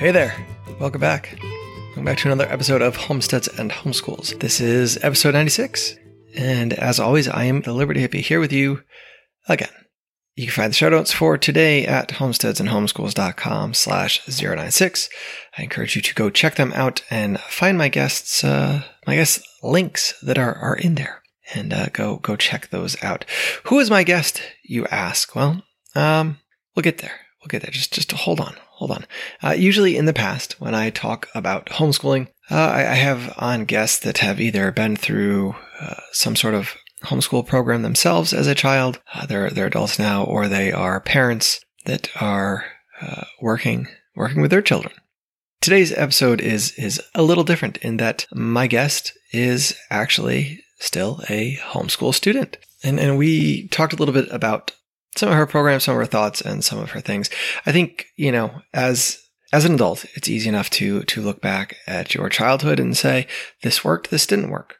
Hey there, welcome back. Welcome back to another episode of Homesteads and Homeschools. This is episode 96, and as always, I am the Liberty Hippie here with you again. You can find the show notes for today at homesteadsandhomeschools.com slash 096. I encourage you to go check them out and find my guests, uh, my guest links that are, are in there and uh, go, go check those out. Who is my guest, you ask? Well, um, we'll get there. We'll get there. Just, just hold on hold on. Uh, usually in the past, when I talk about homeschooling, uh, I, I, have on guests that have either been through uh, some sort of homeschool program themselves as a child, uh, they're they're adults now, or they are parents that are uh, working working with their children. Today's episode is is a little different in that my guest is actually still a homeschool student. And, and we talked a little bit about some of her programs, some of her thoughts, and some of her things. I think you know, as as an adult, it's easy enough to to look back at your childhood and say this worked, this didn't work.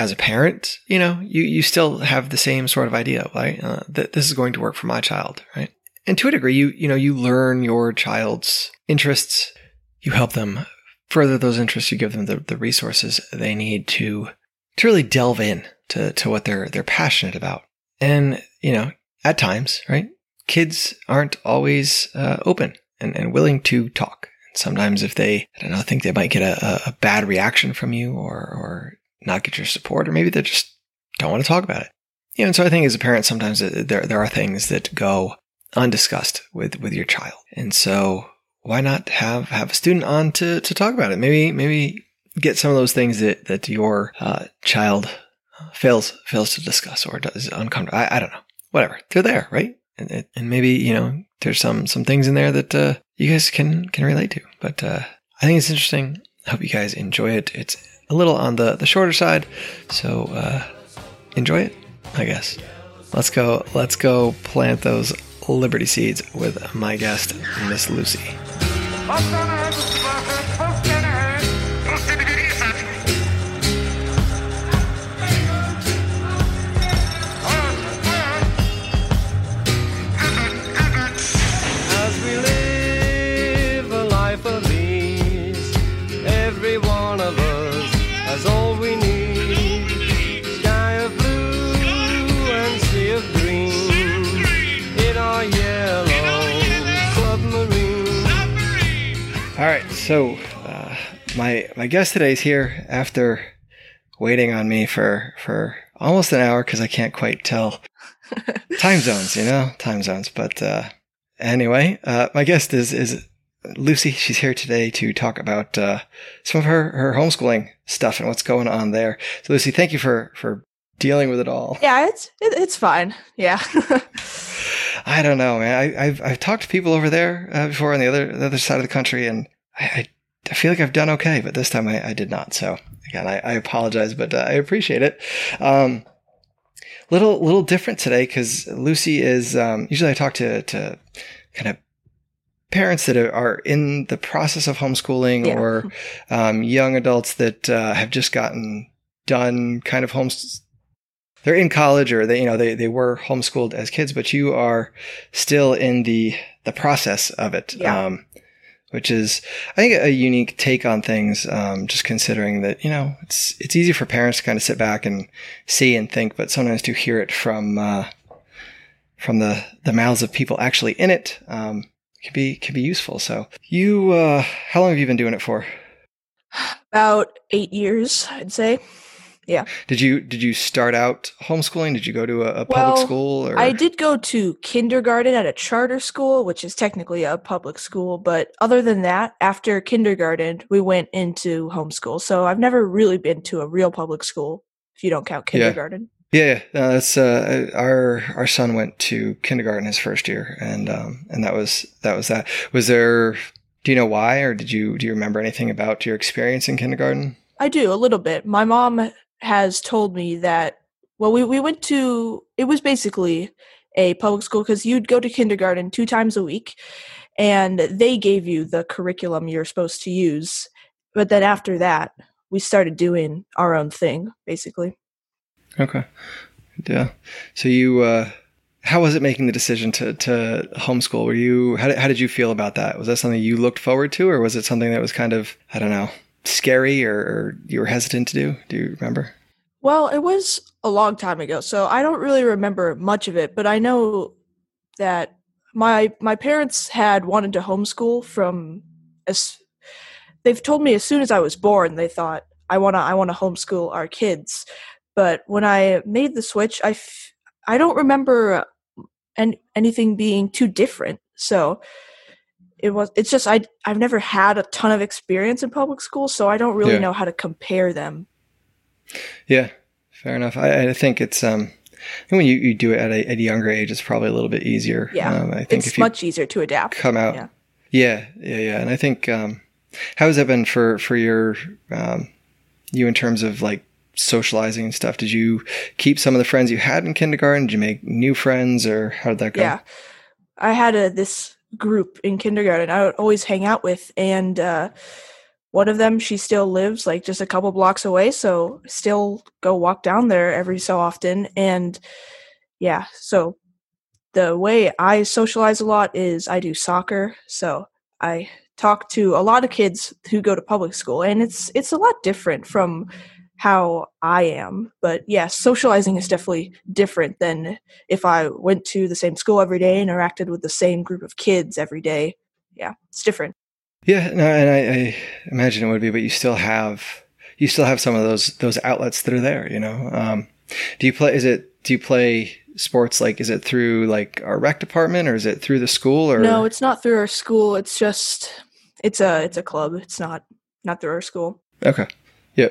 As a parent, you know, you you still have the same sort of idea, right? Uh, that this is going to work for my child, right? And to a degree, you you know, you learn your child's interests, you help them further those interests, you give them the, the resources they need to to really delve in to, to what they're they're passionate about. And you know, at times, right? Kids aren't always uh, open and, and willing to talk. Sometimes, if they, I don't know, think they might get a, a bad reaction from you or, or not get your support, or maybe they just don't want to talk about it. You know, and so I think as a parent, sometimes there, there are things that go undiscussed with, with your child. And so why not have, have a student on to, to talk about it? Maybe, maybe get some of those things that, that your uh, child fails, fails to discuss or does uncomfortable. I, I don't know whatever, they're there, right? And, and maybe, you know, there's some, some things in there that, uh, you guys can, can relate to, but, uh, I think it's interesting. I hope you guys enjoy it. It's a little on the, the shorter side. So, uh, enjoy it, I guess. Let's go, let's go plant those liberty seeds with my guest, Miss Lucy. Guest today is here after waiting on me for for almost an hour because I can't quite tell time zones, you know, time zones. But uh, anyway, uh, my guest is is Lucy. She's here today to talk about uh, some of her her homeschooling stuff and what's going on there. So, Lucy, thank you for for dealing with it all. Yeah, it's it, it's fine. Yeah. I don't know, man. I, have I've talked to people over there uh, before on the other the other side of the country, and I, I feel like I've done okay, but this time I, I did not. So again, I, I apologize, but uh, I appreciate it. Um, little little different today because Lucy is um, usually I talk to to kind of parents that are in the process of homeschooling yeah. or um, young adults that uh, have just gotten done kind of homes they're in college or they you know they, they were homeschooled as kids but you are still in the the process of it yeah. um, which is I think a unique take on things. Um, just considering that you know it's it's easy for parents to kind of sit back and see and think, but sometimes to hear it from uh, from the the mouths of people actually in it um, can be can be useful. So you, uh, how long have you been doing it for? About eight years, I'd say. Yeah. Did you did you start out homeschooling? Did you go to a, a well, public school? Or? I did go to kindergarten at a charter school, which is technically a public school. But other than that, after kindergarten, we went into homeschool. So I've never really been to a real public school, if you don't count kindergarten. Yeah, yeah no, that's uh, our our son went to kindergarten his first year, and um, and that was that was that. Was there? Do you know why, or did you do you remember anything about your experience in kindergarten? I do a little bit. My mom has told me that. Well, we we went to. It was basically a public school because you'd go to kindergarten two times a week, and they gave you the curriculum you're supposed to use. But then after that, we started doing our own thing, basically. Okay. Yeah. So you, uh, how was it making the decision to to homeschool? Were you how how did you feel about that? Was that something you looked forward to, or was it something that was kind of I don't know scary or, you were hesitant to do? Do you remember? Well, it was a long time ago, so I don't really remember much of it. But I know that my my parents had wanted to homeschool from as they've told me as soon as I was born they thought I want to I want to homeschool our kids but when I made the switch I f- I don't remember an- anything being too different so it was it's just I I've never had a ton of experience in public school so I don't really Yeah. know how to compare them Yeah, fair enough. I, I think it's um, I think when you, you do it at a, at a younger age, it's probably a little bit easier. Yeah, um, I think it's much easier to adapt come out, yeah. yeah, yeah, yeah, and I think um, how has that been for for your um, you in terms of like socializing and stuff? Did you keep some of the friends you had in kindergarten? Did you make new friends, or how did that go? Yeah. I had a this group in kindergarten I would always hang out with and uh one of them she still lives like just a couple blocks away so still go walk down there every so often and yeah so the way I socialize a lot is I do soccer so I talk to a lot of kids who go to public school and it's it's a lot different from how I am but yeah socializing is definitely different than if I went to the same school every day, interacted with the same group of kids every day. Yeah, it's different. Yeah, no, and I, I imagine it would be, but you still have you still have some of those those outlets that are there. You know, um, do you play? Is it do you play sports like? Is it through like our rec department, or is it through the school? Or No, it's not through our school. It's just it's a it's a club. It's not not through our school. okay, yeah.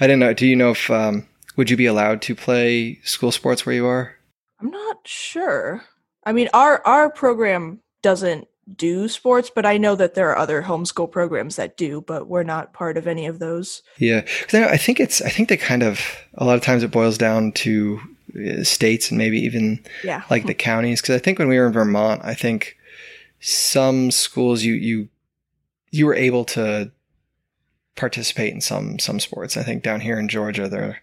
I didn't know. Do you know if um, would you be allowed to play school sports where you are? I'm not sure. I mean, our our program doesn't do sports, but I know that there are other homeschool programs that do, but we're not part of any of those. Yeah, 'Cause I I think it's. I think they kind of a lot of times it boils down to uh, states and maybe even Yeah. like the counties because I think when we were in Vermont, I think some schools you you you were able to participate in some some sports. I think down here in Georgia, they're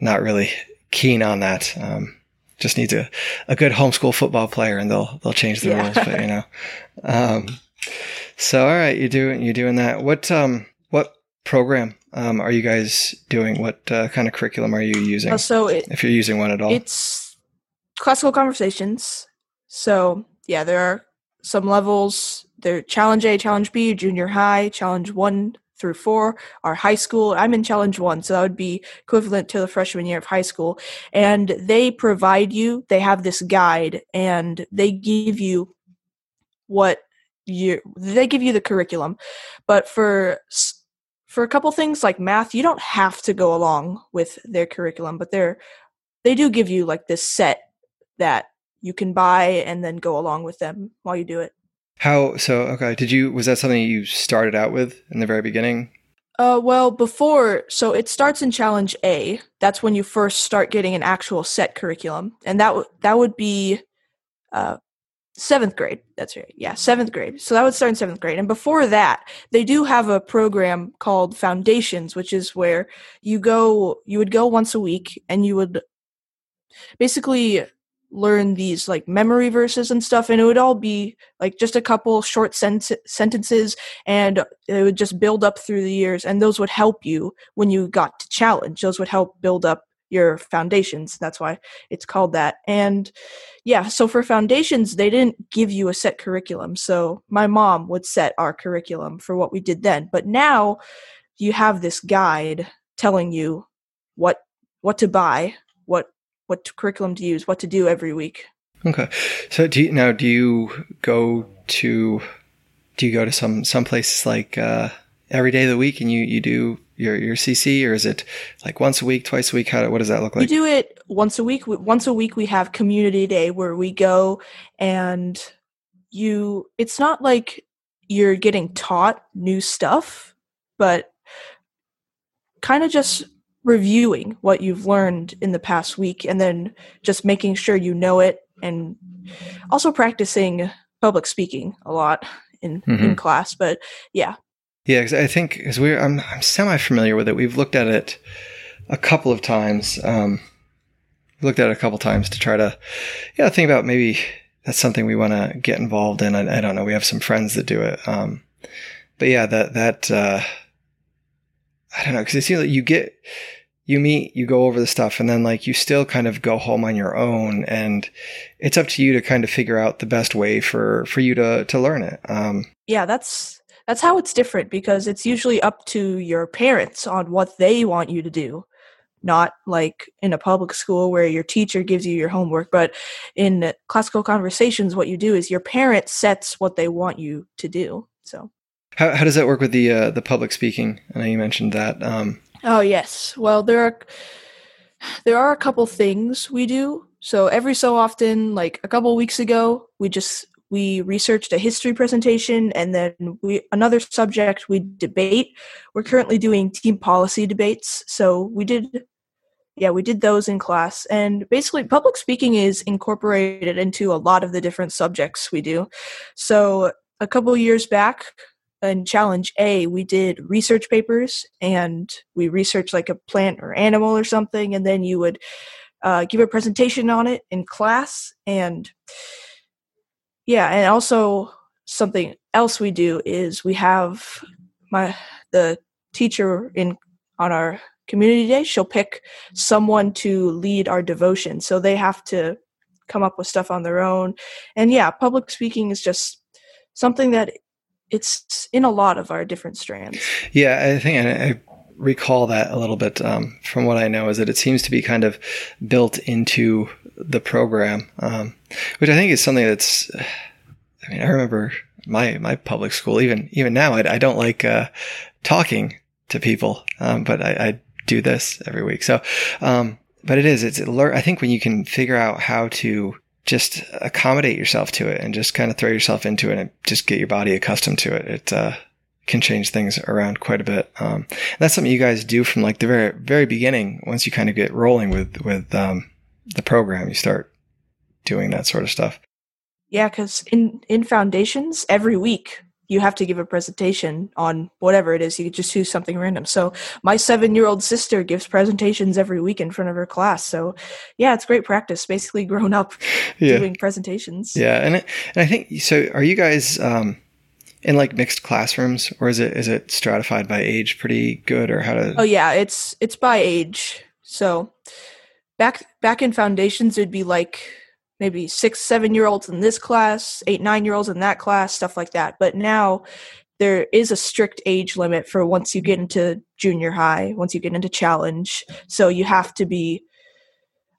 not really keen on that. Um, just needs a, a good homeschool football player, and they'll they'll change the Yeah. rules. But you know, um, so all right, you're doing you're doing that. What um what program um, are you guys doing? What uh, kind of curriculum are you using? Uh, so it, if you're using one at all, It's classical conversations. So yeah, there are some levels. There challenge A, challenge B, junior high, challenge one through four are high school. I'm in challenge one, so that would be equivalent to the freshman year of high school. And they provide you, they have this guide and they give you what you they give you the curriculum. But for for a couple things like math, you don't have to go along with their curriculum, but they're they do give you like this set that you can buy and then go along with them while you do it. How so? Okay, did you was that something you started out with in the very beginning? Uh, well, before, so it starts in challenge A. That's when you first start getting an actual set curriculum, and that w- that would be, uh, seventh grade. That's right. Yeah, seventh grade. So that would start in seventh grade, and before that, they do have a program called Foundations, which is where you go. You would go once a week, and you would basically learn these like memory verses and stuff, and it would all be like just a couple short sent- sentences and it would just build up through the years and those would help you when you got to challenge. Those would help build up your foundations that's why it's called that. And yeah so for foundations they didn't give you a set curriculum so my mom would set our curriculum for what we did then but now you have this guide telling you what what to buy what what curriculum to use what to do every week Okay, so do you now? Do you go to do you go to some some places like uh, every day of the week and you you do your your CC or is it like once a week, twice a week? How what does that look we like? do it once a week. Once a week, we have community day where we go and you. It's not like you're getting taught new stuff, but kind of just reviewing what you've learned in the past week and then just making sure you know it and also practicing public speaking a lot in, mm-hmm. in class. But yeah. Yeah, I think because we're I'm, I'm semi familiar with it. We've looked at it a couple of times. Um, looked at it a couple times to try to, yeah, think about maybe that's something we want to get involved in. I, I, don't know. We have some friends that do it. Um, but yeah, that, that, uh, I don't know. Cause it seems like you get, you meet, you go over the stuff and then like you still kind of go home on your own and it's up to you to kind of figure out the best way for, for you to, to learn it. Um, yeah, that's, that's how it's different because it's usually up to your parents on what they want you to do not like in a public school where your teacher gives you your homework, but in classical conversations, what you do is your parent sets what they want you to do. So, how, how does that work with the uh, the public speaking? I know you mentioned that. Um, oh yes, well there are there are a couple things we do. So every so often, like a couple weeks ago, we just we researched a history presentation and then we another subject we debate we're currently doing team policy debates so we did yeah, we did those in class. And basically, public speaking is incorporated into a lot of the different subjects we do. So, a couple years back in Challenge A, we did research papers and we researched like a plant or animal or something. And then you would uh, give a presentation on it in class. And yeah, and also something else we do is we have my the teacher in on our community day she'll pick someone to lead our devotion so they have to come up with stuff on their own and yeah public speaking is just something that it's in a lot of our different strands yeah i think i, recall that a little bit um, from what i know is that it seems to be kind of built into the program um, which i think is something that's i mean i remember my my public school even even now i, I don't like uh, talking to people um, but I, I, do this every week. So, um, but it is, it's, I think when you can figure out how to just accommodate yourself to it and just kind of throw yourself into it and just get your body accustomed to it, it, uh, can change things around quite a bit. Um, that's something you guys do from like the very, very beginning. Once you kind of get rolling with, with, um, the program, you start doing that sort of stuff. Yeah, because in in foundations, every week you have to give a presentation on whatever it is. You just choose something random. So my seven year old sister gives presentations every week in front of her class. So yeah, it's great practice. Basically, grown up yeah. doing presentations. Yeah, and it, and I think so. Are you guys um, in like mixed classrooms, or is it is it stratified by age pretty good, or how to? Oh yeah, it's it's by age. So back back in foundations, it'd be like maybe six, seven year olds in this class, eight, nine year olds in that class, stuff like that. But now there is a strict age limit for once you get into junior high, once you get into challenge. So you have to be,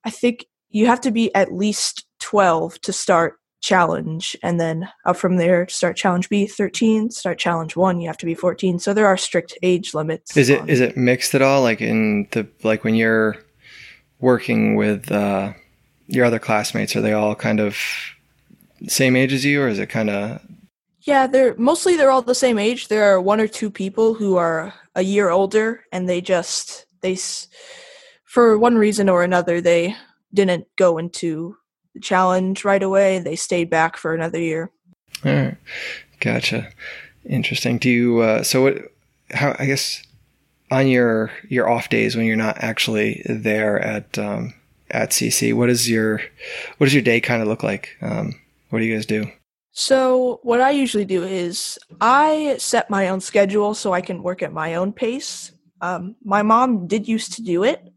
I think you have to be at least 12 to start challenge and then up from there start challenge b 13 start challenge 1 you have to be 14 so there are strict age limits is it is it mixed at all like in the like when you're working with uh your other classmates are they all kind of same age as you or is it kind of yeah they're mostly they're all the same age. There are one or two people who are a year older and they just they for one reason or another they didn't go into the challenge right away. They stayed back for another year. All right. Gotcha. Interesting. Do you uh, so what how i guess on your your off days when you're not actually there at um, at CC. What is your what does your day kind of look like? Um, what do you guys do? So what I usually do is I set my own schedule so I can work at my own pace. Um, my mom did used to do it,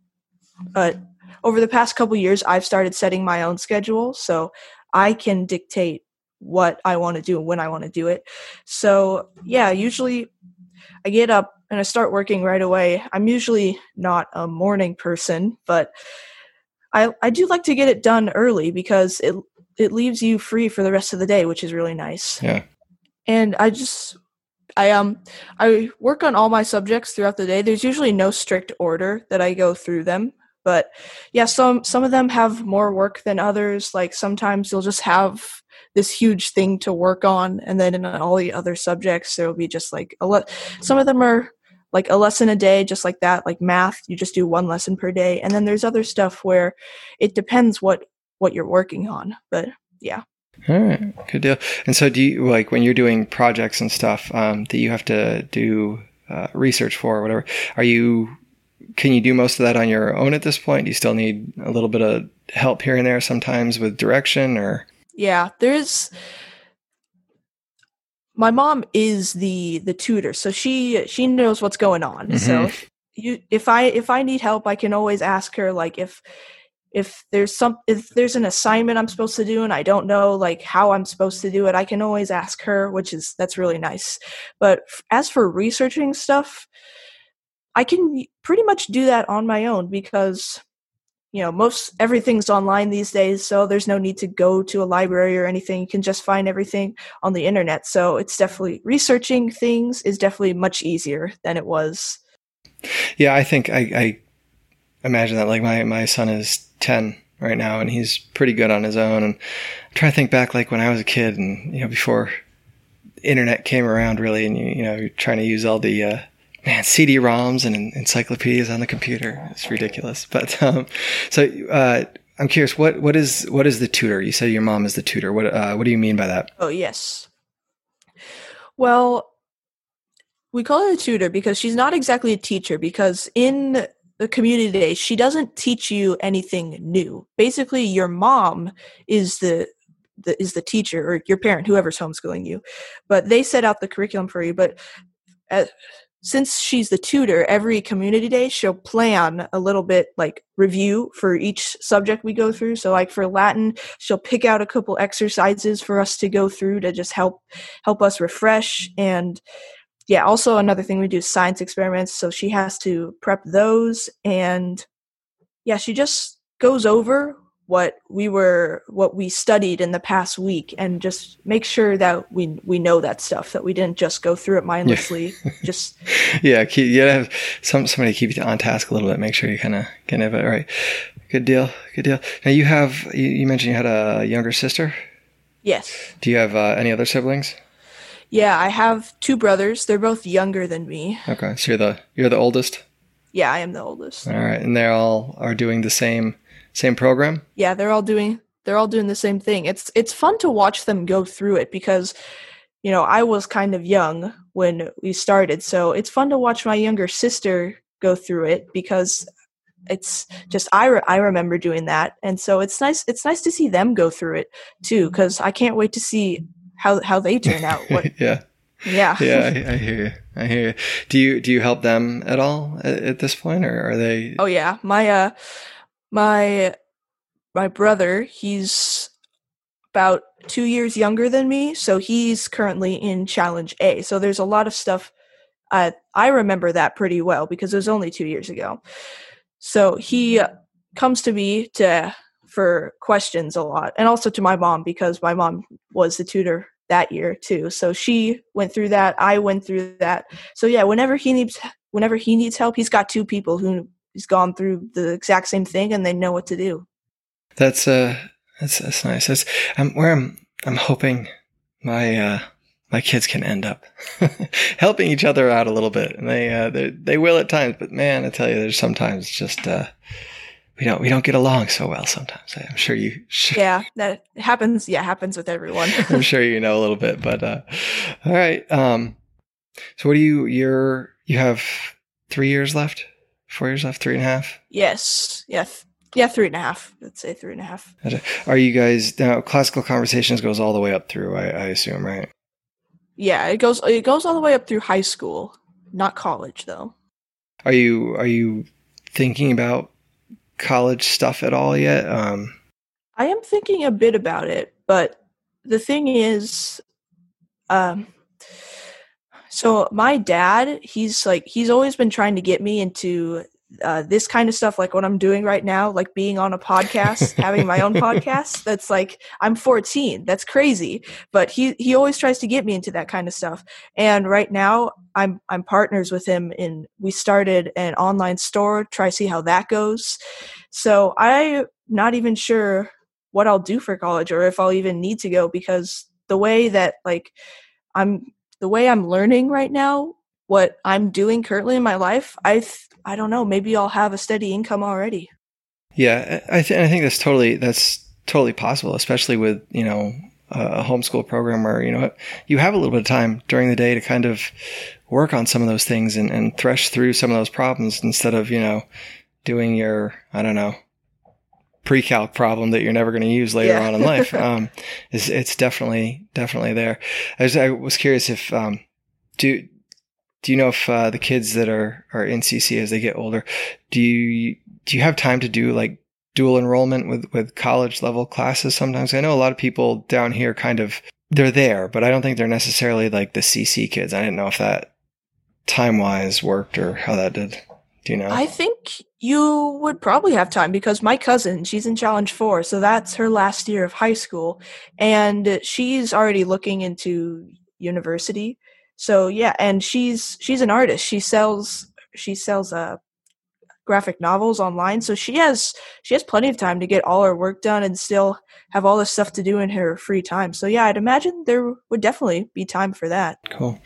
but over the past couple years, I've started setting my own schedule so I can dictate what I want to do and when I want to do it. So yeah, usually I get up and I start working right away. I'm usually not a morning person, but I I do like to get it done early because it it leaves you free for the rest of the day, which is really nice. Yeah. And I just I um I work on all my subjects throughout the day. There's usually no strict order that I go through them, But yeah, some some of them have more work than others. Like sometimes you'll just have this huge thing to work on, and then in all the other subjects there will be just like a lot. Some of them are like a lesson a day, just like that. Like math, you just do one lesson per day, and then there's other stuff where it depends what what you're working on. But yeah. All right, good deal. And so, do you like when you're doing projects and stuff um, that you have to do uh, research for or whatever? Are you can you do most of that on your own at this point? Do you still need a little bit of help here and there sometimes with direction or? Yeah, there's my mom is the the tutor, so she she knows what's going on. Mm-hmm. So you if I if I need help, I can always ask her like if if there's some if there's an assignment I'm supposed to do and I don't know like how I'm supposed to do it, I can always ask her, which is that's really nice. But as for researching stuff, I can pretty much do that on my own because you know most everything's online these days so there's no need to go to a library or anything. You can just find everything on the internet. So it's definitely researching things is definitely much easier than it was. Yeah i think i, I imagine that like my, my son is 10 right now and he's pretty good on his own. And i'm to think back like when i was a kid and you know before internet came around really and you, you know you're trying to use all the uh, man, CD-ROMs and encyclopedias on the computer. It's ridiculous. But um, so uh, I'm curious, what what is what is the tutor? You said your mom is the tutor. What uh, what do you mean by that? Oh yes. Well, we call her a tutor because she's not exactly a teacher. Because in the community day, she doesn't teach you anything new. Basically, your mom is the the, is the teacher or your parent, whoever's homeschooling you, but they set out the curriculum for you. But uh, since she's the tutor, every community day she'll plan a little bit like review for each subject we go through. So like for Latin, she'll pick out a couple exercises for us to go through to just help help us refresh and yeah, also another thing we do is science experiments, so she has to prep those and yeah, she just goes over what we were what we studied in the past week and just make sure that we we know that stuff that we didn't just go through it mindlessly yeah. just yeah keep, you gotta have some somebody keep you on task a little bit make sure you kind of get it right. Good deal good deal. Now you have you, you, mentioned you had a younger sister. Yes. Do you have uh, any other siblings? Yeah i have two brothers. They're both younger than me. Okay so you're the you're the oldest? Yeah i am the oldest. All right and they're all are doing the same same program? Yeah, they're all doing they're all doing the same thing. It's it's fun to watch them go through it because you know, I was kind of young when we started, so it's fun to watch my younger sister go through it because it's just I re- I remember doing that, and so it's nice it's nice to see them go through it too because I can't wait to see how how they turn out. What, yeah, yeah, yeah. I, I, hear you. I hear you. Do you do you help them at all at, at this point, or are they? Oh yeah, my uh, my my brother he's about two years younger than me so he's currently in challenge a. So there's a lot of stuff uh, i remember that pretty well because it was only two years ago. So he comes to me to for questions a lot and also to my mom because my mom was the tutor that year too. So she went through that i went through that. So yeah whenever he needs whenever he needs help he's got two people who he's gone through the exact same thing and they know what to do. That's uh that's that's nice. That's um, where I'm I'm hoping my uh my kids can end up helping each other out a little bit, and they uh, they they will at times. But man, I tell you, there's sometimes just uh, we don't we don't get along so well. Sometimes I'm sure you. Sure, yeah, that happens. Yeah, happens with everyone. I'm sure you know a little bit, but uh, all right. Um, so what do you you're you have three years left? Four years left, three and a half. Yes, yeah, th- yeah, three and a half. Let's say three and a half. Are you guys now? Classical conversations goes all the way up through. I, I assume, right? Yeah, it goes. It goes all the way up through high school, not college, though. Are you Are you thinking about college stuff at all yet? Um, I am thinking a bit about it, but the thing is, um, so my dad, he's like he's always been trying to get me into uh, this kind of stuff, like what I'm doing right now, like being on a podcast, having my own podcast, that's like I'm 14. That's crazy. But he he always tries to get me into that kind of stuff. And right now, I'm I'm partners with him in. We started an online store. Try see how that goes. So I'm not even sure what I'll do for college or if I'll even need to go because the way that like I'm the way I'm learning right now what I'm doing currently in my life, I I don't know, maybe I'll have a steady income already. Yeah, I, th- I think that's totally that's totally possible, especially with you know a homeschool program where you know you have a little bit of time during the day to kind of work on some of those things and, and thresh through some of those problems instead of you know doing your I don't know pre-calc problem that you're never going to use later yeah. on in life. Um, is it's definitely definitely there. I was, I was curious if um, do do you know if uh, the kids that are are in CC as they get older, do you do you have time to do like dual enrollment with with college level classes? Sometimes I know a lot of people down here kind of they're there, but I don't think they're necessarily like the CC kids. I didn't know if that time wise worked or how that did. Do you know? I think you would probably have time because my cousin, she's in Challenge 4, so that's her last year of high school, and she's already looking into university. So yeah, and she's she's an artist. She sells she sells uh graphic novels online, so she has she has plenty of time to get all her work done and still have all this stuff to do in her free time. So yeah, I'd imagine there would definitely be time for that. Cool.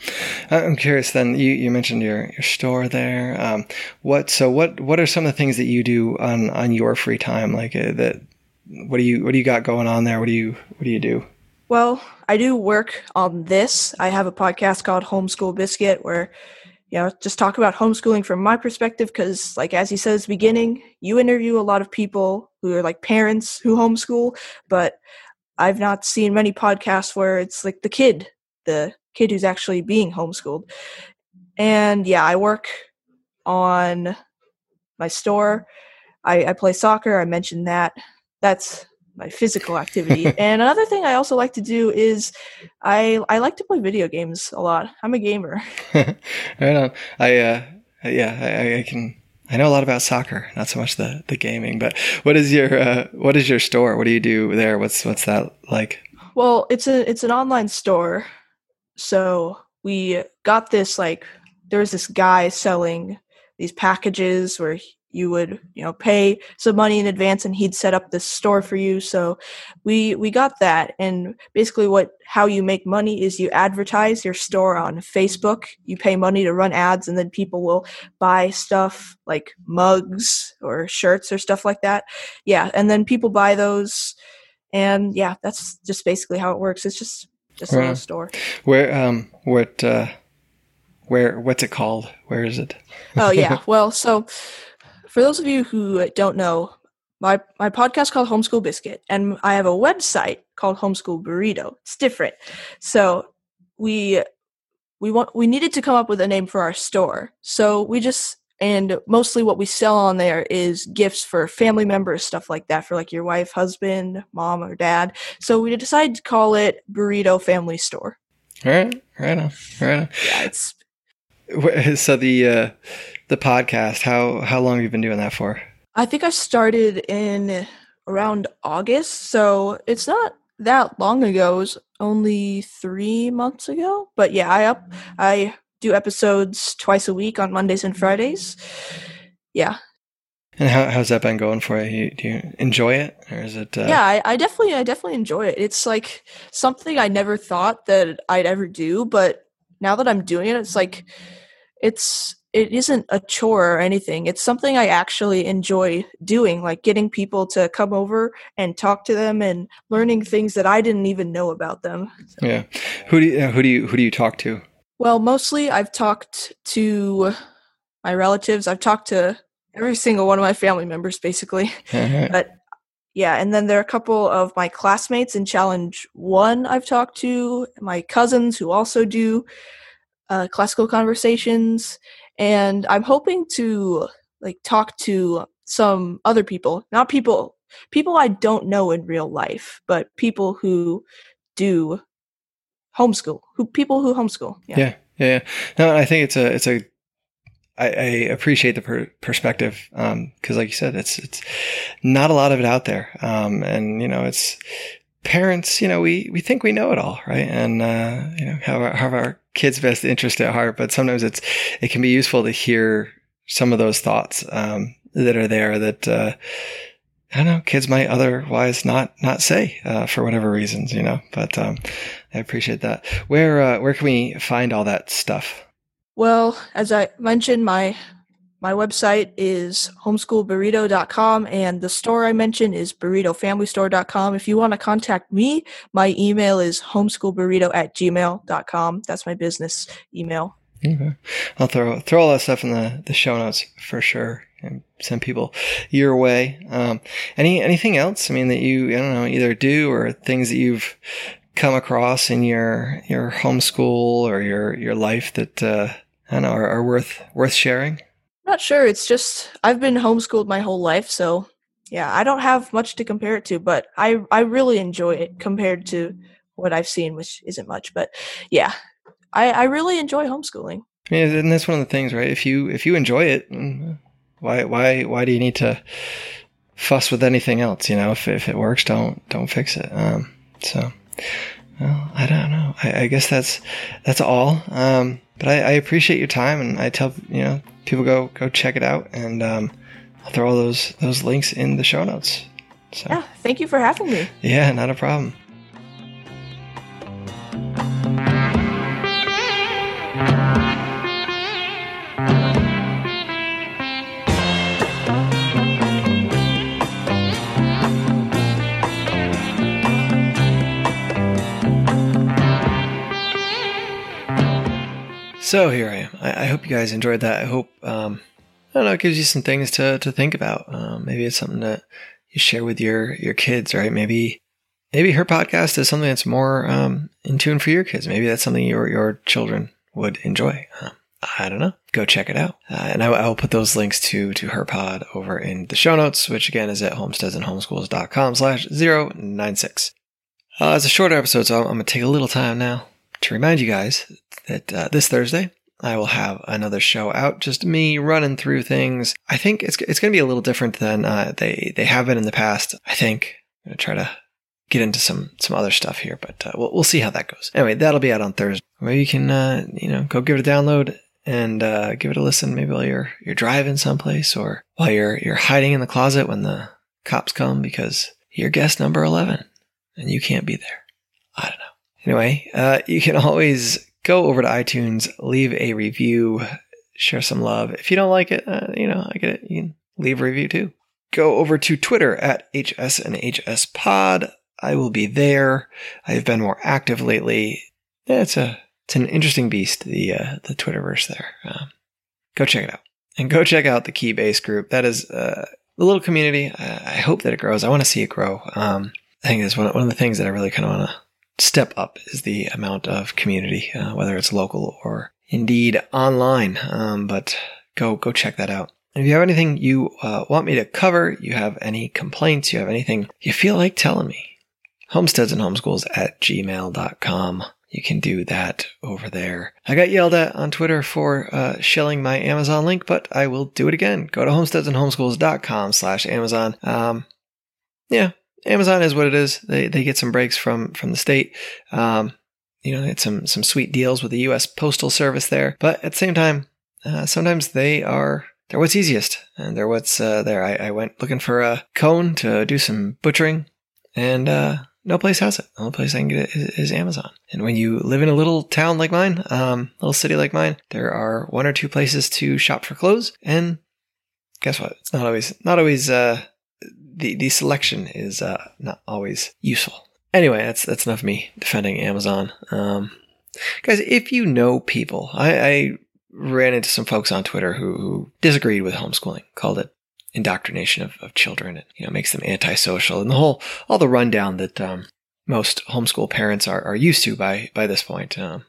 I'm curious. Then you, you mentioned your, your store there. Um, what so what what are some of the things that you do on on your free time? Like uh, that. What do you what do you got going on there? What do you what do you do? Well, I do work on this. I have a podcast called Homeschool Biscuit where you know just talk about homeschooling from my perspective because like as he says beginning you interview a lot of people who are like parents who homeschool but i've not seen many podcasts where it's like the kid the kid who's actually being homeschooled. And yeah i work on my store. I, I play soccer. I mentioned that. That's my physical activity. and another thing I also like to do is I I like to play video games a lot. I'm a gamer. I know. I uh yeah, I, I, can I know a lot about soccer, not so much the the gaming, but what is your uh what is your store? What do you do there? What's what's that like? Well, it's a it's an online store. So we got this like there was this guy selling these packages where you would you know pay some money in advance and he'd set up this store for you. So we we got that. And basically what how you make money is you advertise your store on facebook. You pay money to run ads and then people will buy stuff like mugs or shirts or stuff like that. Yeah and then people buy those. And yeah that's just basically how it works. It's just just right. a store. Where um what uh where what's it called? Where is it? Oh yeah. Well so for those of you who don't know, my my podcast called Homeschool Biscuit, and I have a website called Homeschool Burrito. It's different. So we we want we needed to come up with a name for our store. So we just and mostly what we sell on there is gifts for family members, stuff like that, for like your wife, husband, mom, or dad. So we decided to call it Burrito Family Store. All right, right on, right on. Yeah, it's so the uh, the podcast. How how long have you been doing that for? I think I started in around August, so it's not that long ago. It was only three months ago. But yeah, I up I do episodes twice a week on Mondays and Fridays. Yeah. And how how's that been going for you? Do you enjoy it, or is it? Uh... Yeah, I, I definitely I definitely enjoy it. It's like something I never thought that I'd ever do, but now that I'm doing it, it's like it's it isn't a chore or anything. It's something I actually enjoy doing, like getting people to come over and talk to them and learning things that I didn't even know about them. So. Yeah. Who do you, uh, who do you who do you talk to? Well, mostly I've talked to my relatives. I've talked to every single one of my family members basically. Uh-huh. but yeah, and then there are a couple of my classmates in challenge 1 I've talked to, my cousins who also do uh, classical conversations, and I'm hoping to like talk to some other people, not people people I don't know in real life, but people who do homeschool, who people who homeschool. Yeah, yeah, yeah. No, I think it's a it's a I, I appreciate the per- perspective because, um, like you said, it's it's not a lot of it out there, um, and you know, it's parents. You know, we we think we know it all, right? And uh, you know, have our, have our kids' best interest at heart, but sometimes it's it can be useful to hear some of those thoughts um, that are there that. Uh, I don't know, kids might otherwise not not say uh, for whatever reasons, you know. But um, I appreciate that. Where uh, where can we find all that stuff? Well, as I mentioned, my my website is homeschoolburrito.com and the store I mentioned is burritofamilystore.com. If you want to contact me, my email is homeschoolburrito at gmail.com. That's my business email. Okay. I'll throw throw all that stuff in the, the show notes for sure and send people your way. Um, any anything else? I mean that you I don't know either do or things that you've come across in your your homeschool or your your life that uh, I don't know are, are worth worth sharing? Not sure. It's just I've been homeschooled my whole life, so yeah, I don't have much to compare it to, but I I really enjoy it compared to what I've seen, which isn't much. But yeah, I I really enjoy homeschooling. Yeah, and that's one of the things, right? If you if you enjoy it, mm, why why why do you need to fuss with anything else? You know, if if it works, don't don't fix it. Um, so well, I don't know. I, I guess that's that's all. Um, but I, I, appreciate your time, and I tell you know people go go check it out, and um, I'll throw all those those links in the show notes. So yeah, thank you for having me. Yeah, not a problem. So here I am. I, I, hope you guys enjoyed that. I hope um, I don't know. It gives you some things to to think about. Um, maybe it's something that you share with your your kids, right? Maybe maybe her podcast is something that's more um, in tune for your kids. Maybe that's something your your children would enjoy. Um, I don't know. Go check it out. Uh, and I, I, will put those links to to her pod over in the show notes, which again is at homesteadsandhomeschools.com slash 096. Uh, as a shorter episode, so I'm, I'm to take a little time now to remind you guys that uh, this Thursday I will have another show out, just me running through things. I think it's it's going to be a little different than uh, they they have been in the past. I think I'm going to try to get into some some other stuff here, but uh, we'll we'll see how that goes. Anyway, that'll be out on Thursday. Maybe you can uh, you know go give it a download and uh, give it a listen. Maybe while you're you're driving someplace or while you're you're hiding in the closet when the cops come because you're guest number eleven and you can't be there. I don't know. Anyway, uh, you can always go over to iTunes, leave a review, share some love. If you don't like it, uh, you know, I get it. You can leave a review too. Go over to Twitter at HS and HS Pod. I will be there. I've been more active lately. Yeah, it's a it's an interesting beast. The uh, the Twitterverse there. Um, go check it out, and go check out the Keybase group. That is uh, a little community. I, I hope that it grows. I want to see it grow. Um, I think it's one one of the things that I really kind of want to step up is the amount of community, uh, whether it's local or indeed online. Um, but go go check that out. If you have anything you uh, want me to cover, you have any complaints, you have anything you feel like telling me, homesteads and homeschools at gmail.com. You can do that over there. I got yelled at on Twitter for uh, shelling my Amazon link, but I will do it again. Go to homesteadsandhomeschools.com slash Amazon. Um, yeah, Amazon is what it is. They they get some breaks from from the state. Um, you know, it's some some sweet deals with the U.S. Postal Service there, but at the same time, uh, sometimes they are they're what's easiest, and they're what's uh, there. I, I, went looking for a cone to do some butchering, and uh, no place has it. The only place I can get it is, is, Amazon. And when you live in a little town like mine, um, little city like mine, there are one or two places to shop for clothes, and guess what? It's not always not always uh, the the selection is uh, not always useful. Anyway, that's that's enough of me defending Amazon. Um, guys, if you know people, I, I ran into some folks on Twitter who, who disagreed with homeschooling, called it indoctrination of, of children, and you know makes them antisocial, and the whole all the rundown that um, most homeschool parents are, are used to by by this point. Um,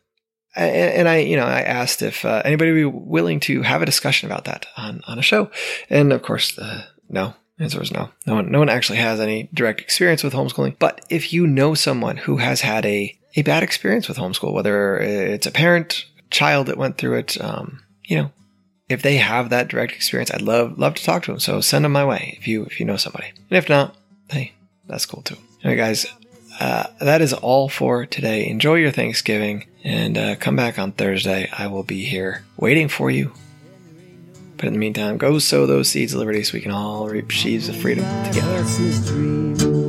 and, and, I, you know, I asked if uh, anybody would be willing to have a discussion about that on on a show, and of course, uh, no, answer is no. No one, no one actually has any direct experience with homeschooling. But if you know someone who has had a, a bad experience with homeschool, whether it's a parent, child that went through it, um, you know, if they have that direct experience, I'd love love to talk to them. So send them my way if you if you know somebody. And if not, hey, that's cool too. All right, guys, uh, that is all for today. Enjoy your Thanksgiving and uh, come back on Thursday. I will be here waiting for you. But in the meantime, go sow those seeds of liberty so we can all reap sheaves of freedom together.